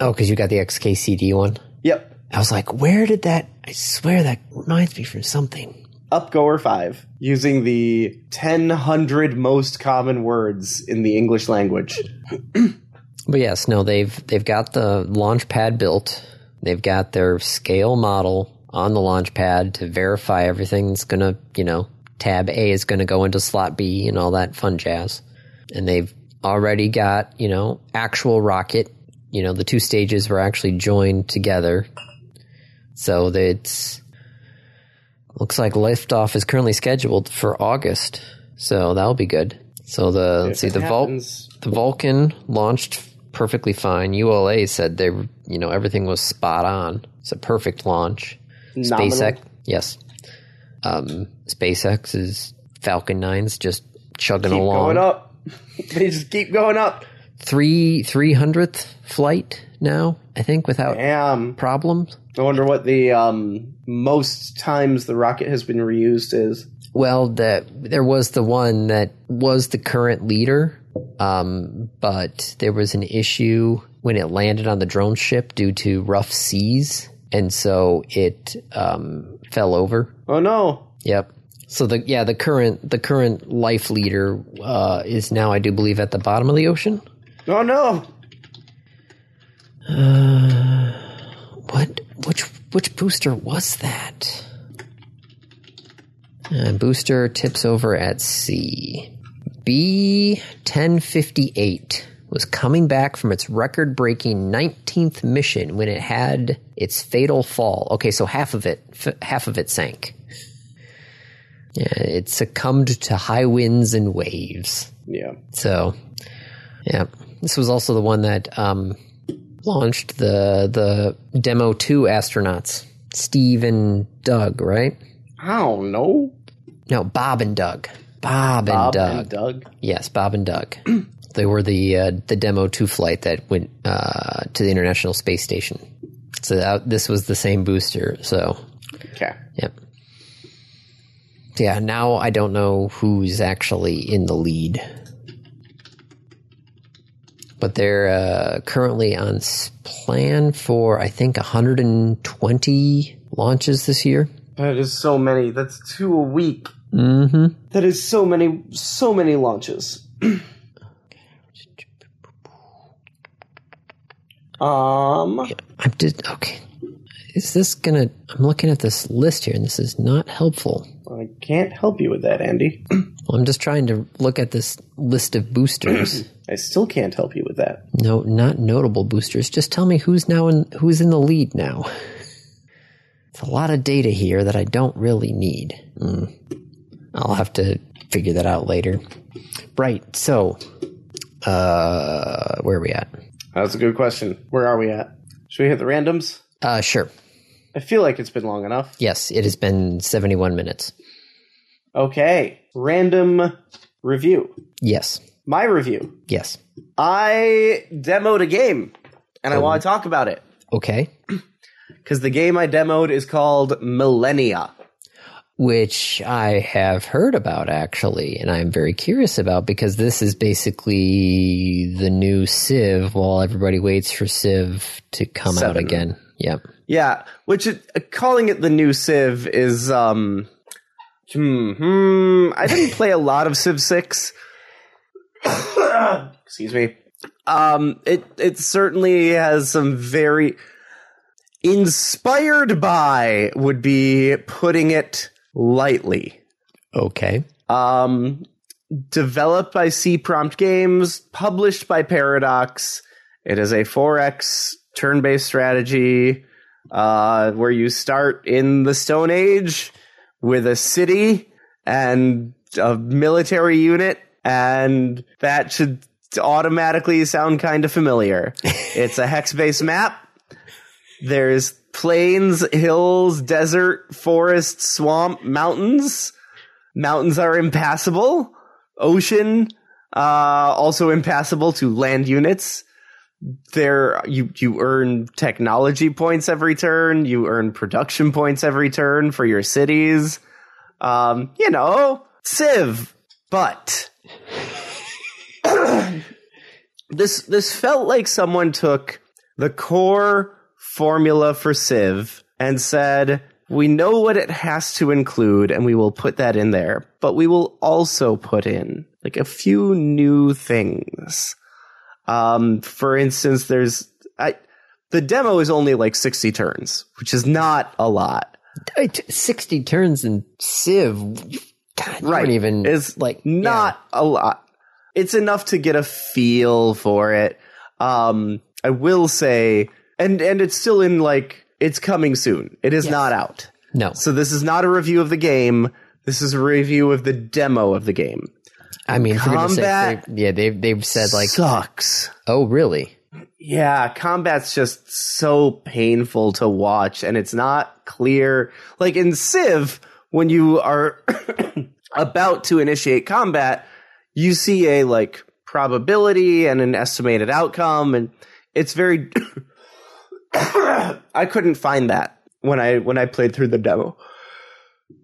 oh, because you got the XKCD one. Yep. I was like, where did that? I swear that reminds me from something. Upgoer 5, using the 1000 most common words in the English language. But yes, no, they've they've got the launch pad built. They've got their scale model on the launch pad to verify everything's gonna, you know, tab A is gonna go into slot B and all that fun jazz. And they've already got, you know, actual rocket. You know, the two stages were actually joined together. So it's looks like liftoff is currently scheduled for August. So that'll be good. So the let's see the Vault the Vulcan launched perfectly fine. ULA said they, you know, everything was spot on. It's a perfect launch. Nominal. SpaceX, yes. Um, SpaceX is Falcon 9's just chugging keep along. going up. they just keep going up. Three three hundredth flight now, I think, without Damn. problems. I wonder what the um, most times the rocket has been reused is. Well, that there was the one that was the current leader, um, but there was an issue when it landed on the drone ship due to rough seas, and so it um, fell over. Oh no. Yep. So the yeah the current the current life leader uh, is now I do believe at the bottom of the ocean. Oh no. Uh, What which which booster was that? Uh, booster tips over at sea. B ten fifty eight was coming back from its record breaking 19th mission when it had its fatal fall. Okay, so half of it f- half of it sank. Yeah, it succumbed to high winds and waves. Yeah. So, yeah, this was also the one that um, launched the the demo two astronauts, Steve and Doug, right? I don't know. No, Bob and Doug. Bob, Bob and Doug. and Doug. Yes, Bob and Doug. they were the uh, the demo two flight that went uh, to the International Space Station. So that, this was the same booster. So, Okay. yep. Yeah, now I don't know who's actually in the lead. But they're uh, currently on plan for, I think, 120 launches this year. That is so many. That's two a week. Mm-hmm. That is so many, so many launches. um, I'm just, okay. Is this gonna, I'm looking at this list here and this is not helpful. I can't help you with that, Andy. Well, I'm just trying to look at this list of boosters. I still can't help you with that. no, not notable boosters. Just tell me who's now in, who's in the lead now. It's a lot of data here that I don't really need. Mm. I'll have to figure that out later. Right. So, uh, where are we at? That's a good question. Where are we at? Should we hit the randoms? Uh, sure. I feel like it's been long enough. Yes, it has been 71 minutes. Okay. Random review. Yes. My review. Yes. I demoed a game and I want to oh. talk about it Okay. because the game I demoed is called Millennia. which I have heard about actually, and I'm very curious about because this is basically the new Civ while everybody waits for Civ to come out again. Yep. Yeah, which it, uh, calling it the new Civ is um hmm, hmm I didn't play a lot of Civ 6. Excuse me. Um it it certainly has some very inspired by would be putting it lightly. Okay. Um developed by C Prompt Games, published by Paradox. It is a 4X turn-based strategy uh, where you start in the Stone Age with a city and a military unit, and that should automatically sound kind of familiar. it's a hex-based map. There's plains, hills, desert, forest, swamp, mountains. Mountains are impassable. Ocean, uh, also impassable to land units there you you earn technology points every turn. You earn production points every turn for your cities. Um you know civ. But this this felt like someone took the core formula for civ and said we know what it has to include and we will put that in there but we will also put in like a few new things um, for instance, there's I, the demo is only like 60 turns, which is not a lot. 60 turns in Civ. God, Right. even It's like Not a lot. It's enough to get a feel for it. Um, I will say, and and it's still in like it's coming soon. It is Yes. not out. no. So this is not a review of the game. This is a review of the demo of the game. I mean, combat sake, they- yeah, they've they've said like, sucks. oh, really? Yeah, combat's just so painful to watch, and it's not clear. Like in Civ, when you are about to initiate combat, you see a like probability and an estimated outcome, and it's very. I couldn't find that when I when I played through the demo,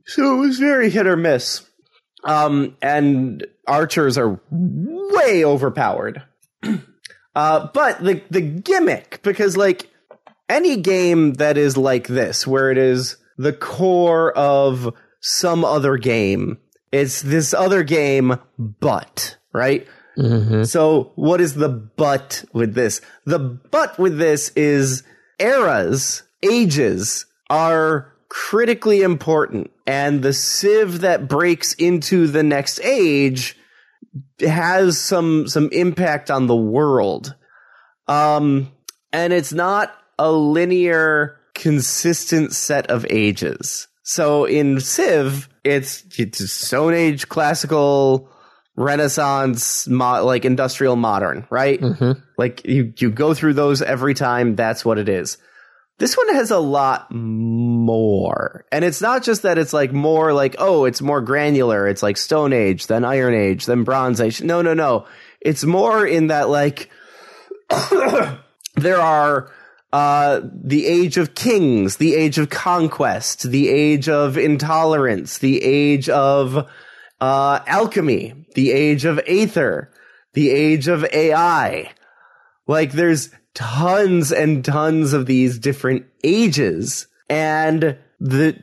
so it was very hit or miss. Um, and archers are way overpowered. Uh, but the the gimmick, because like any game that is like this, where it is the core of some other game, it's this other game, but right. Mm-hmm. So what is the but with this? The but with this is eras, ages are critically important, and the civ that breaks into the next age has some some impact on the world. Um and it's not a linear consistent set of ages. So in Civ, it's, it's Stone Age, classical, Renaissance, mo- like industrial modern, right? Mm-hmm. Like you you go through those every time, that's what it is. This one has a lot more. And it's not just that it's like more like, oh, it's more granular. It's like Stone Age, then Iron Age, then Bronze Age. No, no, no. It's more in that like there are uh, the age of kings, the age of conquest, the age of intolerance, the age of uh, alchemy, the age of aether, the age of AI. Like there's tons and tons of these different ages. And the,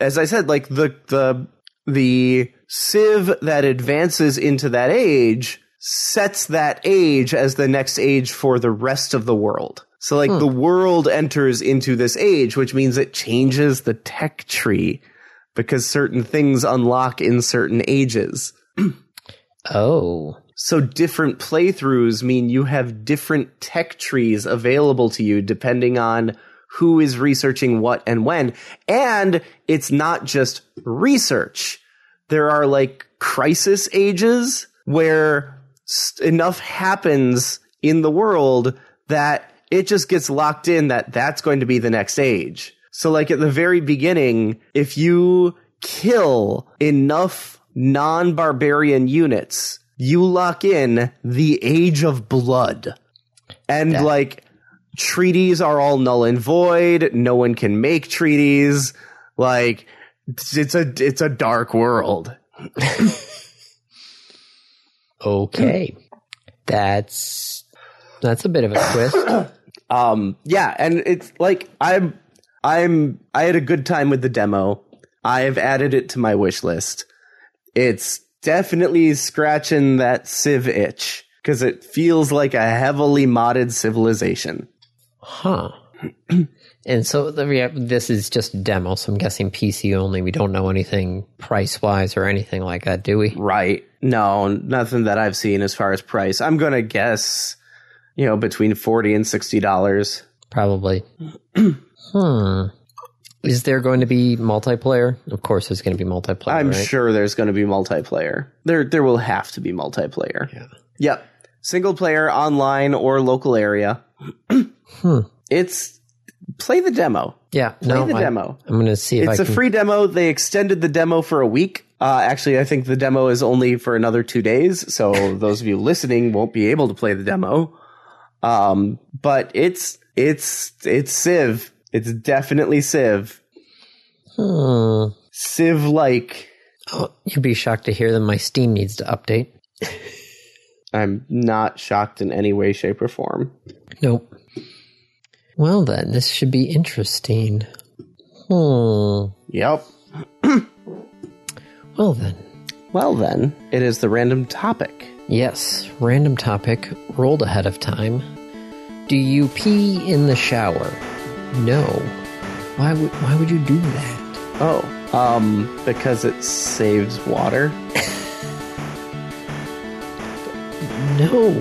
as I said, like the, the, the civ that advances into that age sets that age as the next age for the rest of the world. So like the hmm. world enters into this age, which means it changes the tech tree because certain things unlock in certain ages. Oh, So different playthroughs mean you have different tech trees available to you depending on who is researching what and when. And it's not just research. There are like crisis ages where enough happens in the world that it just gets locked in that that's going to be the next age. So like at the very beginning, if you kill enough non-barbarian units, you lock in the age of blood. And Yeah. like treaties are all null and void. No one can make treaties. Like It's, it's a it's a dark world. Okay. That's that's a bit of a twist. Um, yeah, and it's like I'm I'm I had a good time with the demo. I've added it to my wish list. It's definitely scratching that Civ itch because it feels like a heavily modded civilization. Huh. and so the rea- this is just a demo, so I'm guessing PC only. We don't know anything price wise or anything like that, do we? Right. No, nothing that I've seen as far as price. I'm going to guess, you know, between 40 and $60. Probably. hmm. Is there going to be multiplayer? Of course, there's going to be multiplayer. I'm right? sure there's going to be multiplayer. There there will have to be multiplayer. Yeah. Yep. Single player online or local area. Hmm. It's play the demo. Yeah. Play no, the I, demo. I'm going to see if It's a free demo. They extended the demo for a week. Uh, actually, I think the demo is only for another two days. So those of you listening won't be able to play the demo. Um, but it's it's it's Civ. It's definitely Civ. Hmm. Civ like. Oh, you'd be shocked to hear that my Steam needs to update. I'm not shocked in any way, shape, or form. Nope. Well, then, this should be interesting. Hmm. Yep. Well, then. Well, then, it is the random topic. Yes, random topic, rolled ahead of time. Do you pee in the shower? No. Why would why would you do that? Oh, um, because it saves water. No.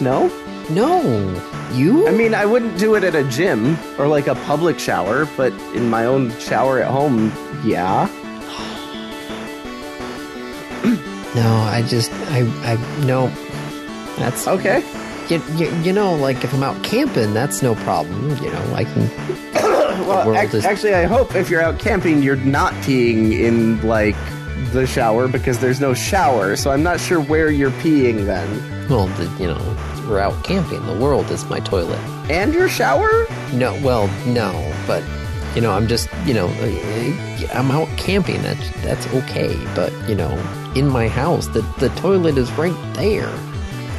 No? No. You? I mean, I wouldn't do it at a gym or like a public shower, but in my own shower at home, yeah. no, I just I I no. That's Okay. You, you, you know like if I'm out camping, that's no problem, you know. I can Well, ac- is- actually, I hope if you're out camping, you're not peeing in like the shower because there's no shower. So I'm not sure where you're peeing then. well, the, you know, we're out camping. The world is my toilet. And your shower? No, well, no, but you know, I'm just, you know, I'm out camping. That's that's okay, but you know, in my house, the the toilet is right there.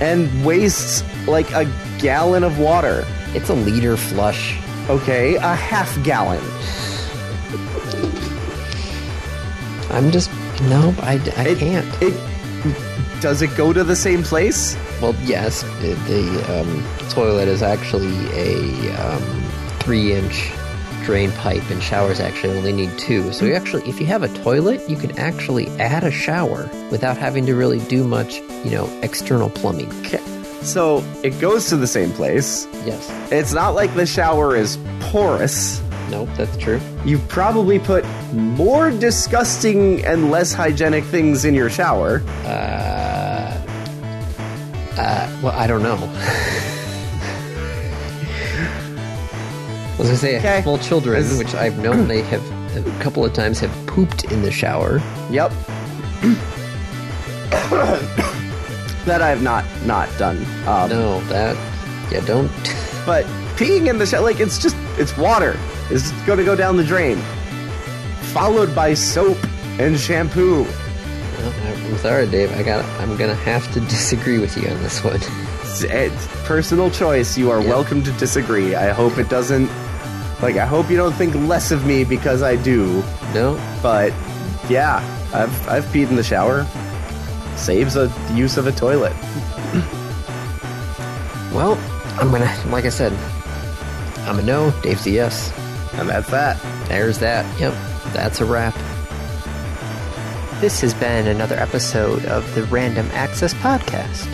And wastes like a gallon of water. It's a liter flush. Okay, a half gallon. I'm just no, I, I It- can't. It does it go to the same place? Well, yes, the, the um, toilet is actually a um, three-inch drain pipe, and showers actually only need two. So you actually, if you have a toilet, you can actually add a shower without having to really do much, you know, external plumbing. Okay. So it goes to the same place. Yes. It's not like the shower is porous. Nope, that's true. You've probably put more disgusting and less hygienic things in your shower. Uh, uh, well, I don't know. I was gonna say Okay. small children, Is- which I've known they have a couple of times have pooped in the shower. Yep. that I have not not done. Um, No, that yeah, don't. But peeing in the shower, like it's just it's water. It's going to go down the drain, followed by soap and shampoo. Well, I'm sorry, Dave. I got. I'm gonna have to disagree with you on this one. It's, it's personal choice. You are Yeah. welcome to disagree. I hope it doesn't. Like I hope you don't think less of me because I do. No, But yeah, I've I've peed in the shower. Saves a use of a toilet. well, I'm gonna. Like I said, I'm a no. Dave's a yes. And that's that. There's that. Yep, that's a wrap. This has been another episode of the Random Access Podcast.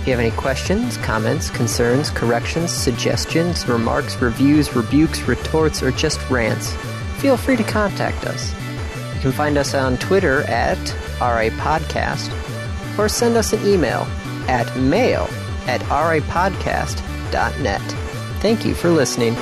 If you have any questions, comments, concerns, corrections, suggestions, remarks, reviews, rebukes, retorts, or just rants, feel free to contact us. You can find us on Twitter at RAPodcast or send us an email at mail at rapodcast.net. Thank you for listening.